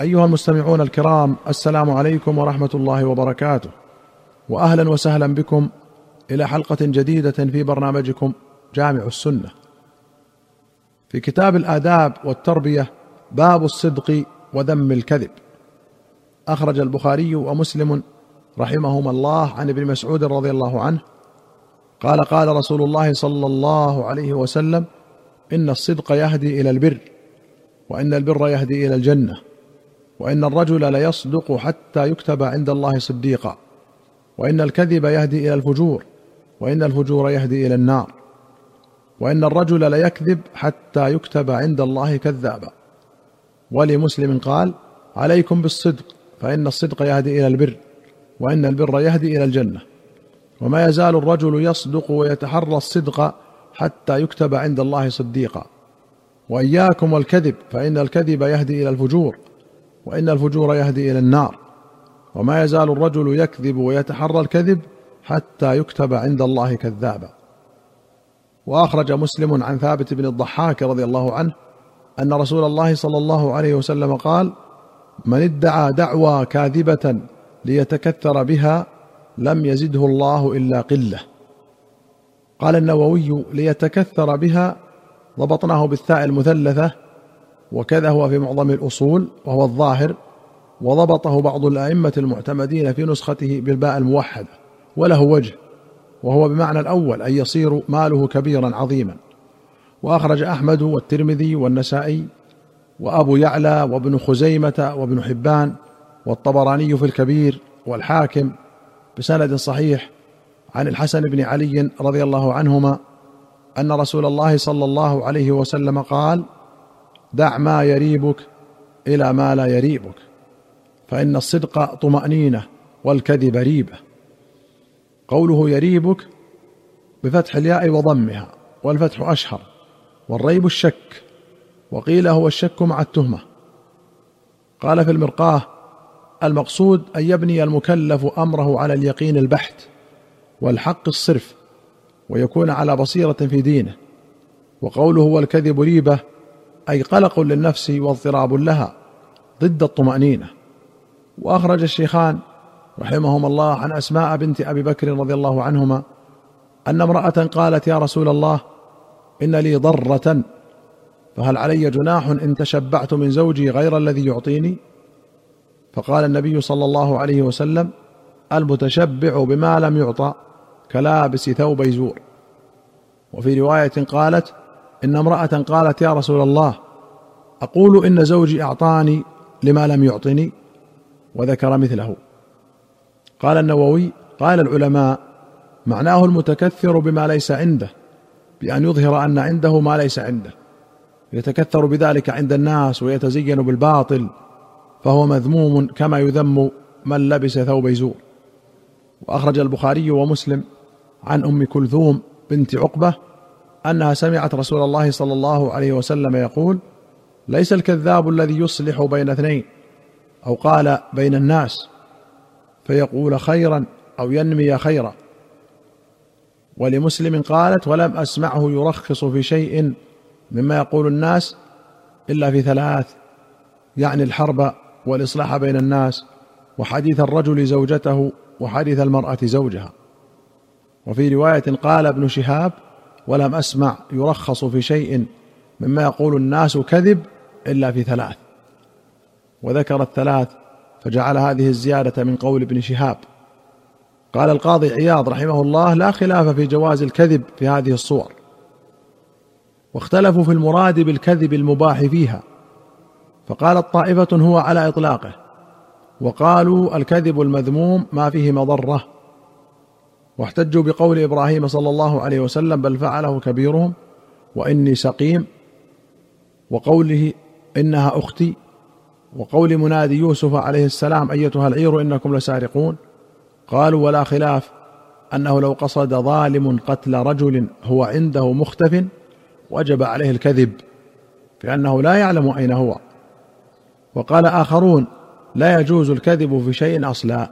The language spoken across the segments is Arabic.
أيها المستمعون الكرام السلام عليكم ورحمة الله وبركاته. واهلا وسهلا بكم إلى حلقة جديدة في برنامجكم جامع السنة. في كتاب الآداب والتربية باب الصدق وذم الكذب. أخرج البخاري ومسلم رحمهما الله عن ابن مسعود رضي الله عنه. قال قال رسول الله صلى الله عليه وسلم إن الصدق يهدي إلى البر وإن البر يهدي إلى الجنة. وإن الرجل ليصدق حتى يكتب عند الله صديقا. وإن الكذب يهدي إلى الفجور. وإن الفجور يهدي إلى النار. وإن الرجل ليكذب حتى يكتب عند الله كذابا. ولمسلم قال عليكم بالصدق فإن الصدق يهدي إلى البر وإن البر يهدي إلى الجنة. وما يزال الرجل يصدق ويتحرى الصدق حتى يكتب عند الله صديقا. وإياكم والكذب فإن الكذب يهدي إلى الفجور. وإن الفجور يهدي إلى النار. وما يزال الرجل يكذب ويتحرى الكذب حتى يكتب عند الله كذابا. وأخرج مسلم عن ثابت بن الضحاك رضي الله عنه أن رسول الله صلى الله عليه وسلم قال من ادعى دعوى كاذبة ليتكثر بها لم يزده الله إلا قلة. قال النووي ليتكثر بها ضبطناه بالثاء المثلثة وكذا هو في معظم الأصول وهو الظاهر وضبطه بعض الأئمة المعتمدين في نسخته بالباء الموحدة وله وجه وهو بمعنى الأول ان يصير ماله كبيرا عظيما. وأخرج أحمد والترمذي والنسائي وأبو يعلى وابن خزيمة وابن حبان والطبراني في الكبير والحاكم بسند صحيح عن الحسن بن علي رضي الله عنهما أن رسول الله صلى الله عليه وسلم قال دع ما يريبك إلى ما لا يريبك فإن الصدق طمأنينة والكذب ريبة. قوله يريبك بفتح الياء وضمها والفتح أشهر والريب الشك وقيل هو الشك مع التهمة. قال في المرقاه المقصود أن يبني المكلف أمره على اليقين البحت والحق الصرف ويكون على بصيرة في دينه. وقوله والكذب ريبة أي قلق للنفس واضطراب لها ضد الطمأنينة. وأخرج الشيخان رحمهما الله عن أسماء بنت أبي بكر رضي الله عنهما أن امرأة قالت يا رسول الله إن لي ضرة فهل علي جناح إن تشبعت من زوجي غير الذي يعطيني؟ فقال النبي صلى الله عليه وسلم المتشبع بما لم يعطى كلابس ثوب زور. وفي رواية قالت إن امرأة قالت يا رسول الله أقول إن زوجي أعطاني لما لم يعطني وذكر مثله. قال النووي قال العلماء معناه المتكثر بما ليس عنده بأن يظهر أن عنده ما ليس عنده. يتكثر بذلك عند الناس ويتزين بالباطل فهو مذموم كما يذم من لبس ثوب زور. وأخرج البخاري ومسلم عن أم كلثوم بنت عقبة أنها سمعت رسول الله صلى الله عليه وسلم يقول ليس الكذاب الذي يصلح بين اثنين أو قال بين الناس فيقول خيرا أو ينمي خيرا. ولمسلم قالت ولم أسمعه يرخص في شيء مما يقول الناس إلا في ثلاث يعني الحرب والإصلاح بين الناس وحديث الرجل زوجته وحديث المرأة زوجها. وفي رواية قال ابن شهاب ولم أسمع يرخص في شيء مما يقول الناس كذب إلا في ثلاث. وذكر الثلاث فجعل هذه الزيادة من قول ابن شهاب. قال القاضي عياض رحمه الله لا خلاف في جواز الكذب في هذه الصور. واختلفوا في المراد بالكذب المباح فيها. فقالت طائفه هو على إطلاقه. وقالوا الكذب المذموم ما فيه مضرة. واحتجوا بقول إبراهيم صلى الله عليه وسلم بل فعله كبيرهم وإني سقيم وقوله إنها أختي وقول منادي يوسف عليه السلام أيتها العير إنكم لسارقون قالوا ولا خلاف أنه لو قصد ظالم قتل رجل هو عنده مختف وجب عليه الكذب لأنه لا يعلم أين هو وقال آخرون لا يجوز الكذب في شيء أصلا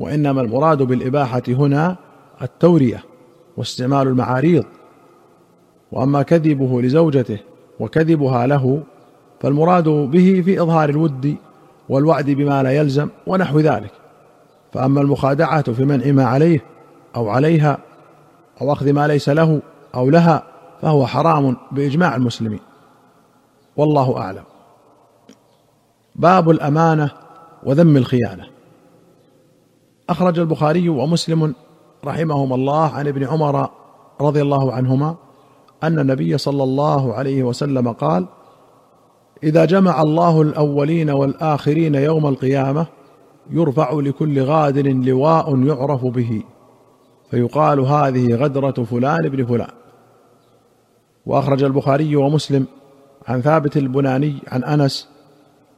وإنما المراد بالإباحة هنا التورية واستعمال المعاريض. وأما كذبه لزوجته وكذبها له فالمراد به في إظهار الود والوعد بما لا يلزم ونحو ذلك. فأما المخادعة في منع ما عليه أو عليها أو أخذ ما ليس له أو لها فهو حرام بإجماع المسلمين. والله أعلم. باب الأمانة وذم الخيانة. أخرج البخاري ومسلم رحمهما الله عن ابن عمر رضي الله عنهما أن النبي صلى الله عليه وسلم قال إذا جمع الله الأولين والآخرين يوم القيامة يرفع لكل غادر لواء يعرف به فيقال هذه غدرة فلان بن فلان. وأخرج البخاري ومسلم عن ثابت البناني عن أنس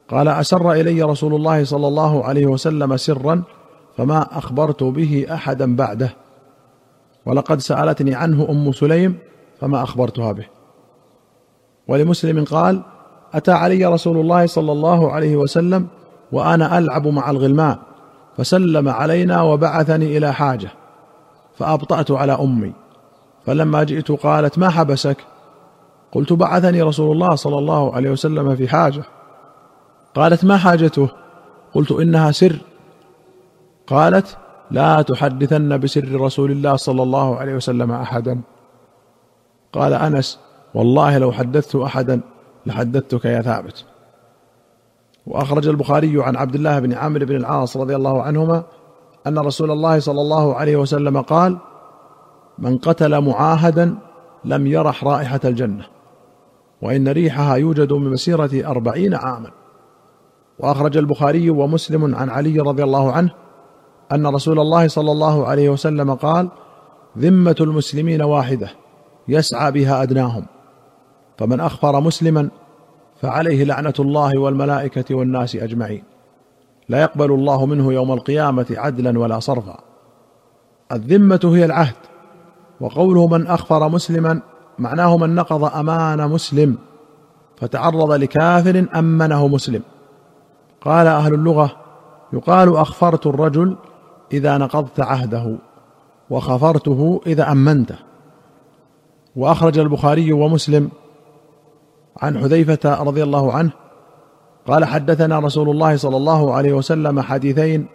قال أسر إلي رسول الله صلى الله عليه وسلم سرا فما أخبرت به أحدا بعده. ولقد سألتني عنه أم سليم فما أخبرتها به. ولمسلم قال أتى علي رسول الله صلى الله عليه وسلم وأنا ألعب مع الغلمان فسلم علينا وبعثني إلى حاجة فأبطأت على أمي. فلما جئت قالت ما حبسك؟ قلت بعثني رسول الله صلى الله عليه وسلم في حاجة. قالت ما حاجته؟ قلت إنها سر. قالت لا تحدثن بسر رسول الله صلى الله عليه وسلم احدا. قال أنس والله لو حدثت احدا لحدثتك يا ثابت. وأخرج البخاري عن عبد الله بن عامر بن العاص رضي الله عنهما أن رسول الله صلى الله عليه وسلم قال من قتل معاهدا لم يرح رائحة الجنة وإن ريحها يوجد من مسيرة أربعين عاما. وأخرج البخاري ومسلم عن علي رضي الله عنه أن رسول الله صلى الله عليه وسلم قال ذمة المسلمين واحدة يسعى بها أدناهم. فمن أخفر مسلما فعليه لعنة الله والملائكة والناس أجمعين. لا يقبل الله منه يوم القيامة عدلا ولا صرفا. الذمة هي العهد وقوله من أخفر مسلما معناه من نقض أمان مسلم فتعرض لكافر أمنه مسلم. قال أهل اللغة يقال أخفرت الرجل إذا نقضت عهده وخفرته إذا أمنته. وأخرج البخاري ومسلم عن حذيفة رضي الله عنه قال حدثنا رسول الله صلى الله عليه وسلم حديثين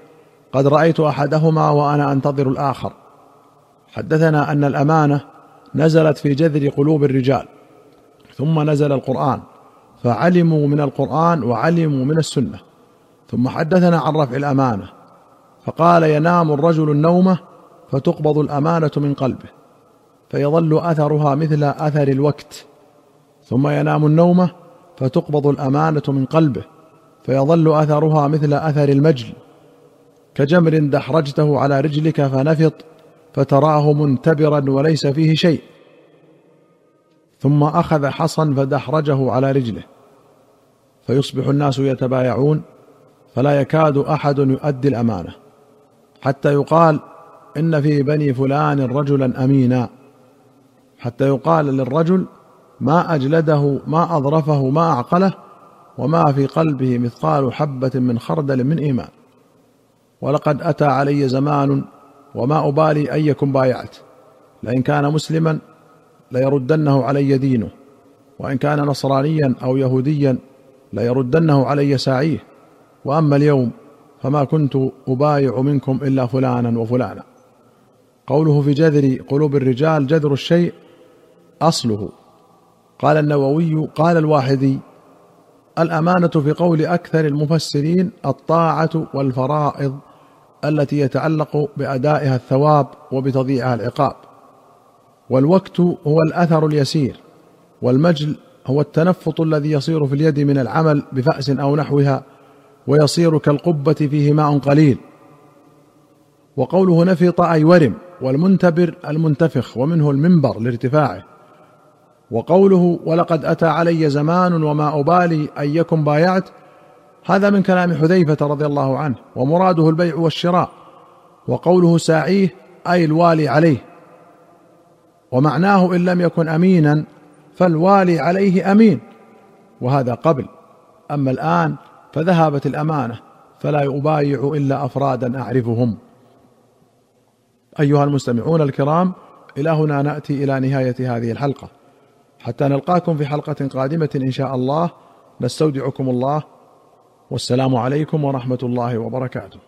قد رأيت أحدهما وأنا أنتظر الآخر. حدثنا أن الأمانة نزلت في جذر قلوب الرجال ثم نزل القرآن فعلموا من القرآن وعلموا من السنة. ثم حدثنا عن رفع الأمانة فقال ينام الرجل النومة فتقبض الأمانة من قلبه فيظل أثرها مثل أثر الوقت ثم ينام النومة فتقبض الأمانة من قلبه فيظل أثرها مثل أثر المجل كجمر دحرجته على رجلك فنفط فتراه منتبرا وليس فيه شيء ثم أخذ حصا فدحرجه على رجله فيصبح الناس يتبايعون فلا يكاد أحد يؤدي الأمانة. حتى يقال إن في بني فلان رجلا امينا. حتى يقال للرجل ما أجلده ما أظرفه ما أعقله وما في قلبه مثقال حبة من خردل من إيمان. ولقد أتى علي زمان وما أبالي أيكم بايعت. لئن كان مسلما ليردنه علي دينه وإن كان نصرانيا أو يهوديا ليردنه علي ساعيه. وأما اليوم فما كنت أبايع منكم إلا فلانا وفلانا. قوله في جذر قلوب الرجال جذر الشيء أصله. قال النووي قال الواحدي الأمانة في قول أكثر المفسرين الطاعة والفرائض التي يتعلق بأدائها الثواب وبتضييعها العقاب. والوقت هو الأثر اليسير والمجل هو التنفط الذي يصير في اليد من العمل بفأس أو نحوها ويصير كالقبة فيه ماء قليل. وقوله نفط أي ورم والمنتبر المنتفخ ومنه المنبر لارتفاعه. وقوله ولقد أتى علي زمان وما أبالي ايكم بايعت هذا من كلام حذيفة رضي الله عنه ومراده البيع والشراء. وقوله ساعيه أي الوالي عليه. ومعناه إن لم يكن أمينا فالوالي عليه أمين. وهذا قبل. أما الآن فذهبت الأمانة فلا يبايع إلا أفرادا أعرفهم. أيها المستمعون الكرام إلى هنا نأتي إلى نهاية هذه الحلقة. حتى نلقاكم في حلقة قادمة إن شاء الله نستودعكم الله والسلام عليكم ورحمة الله وبركاته.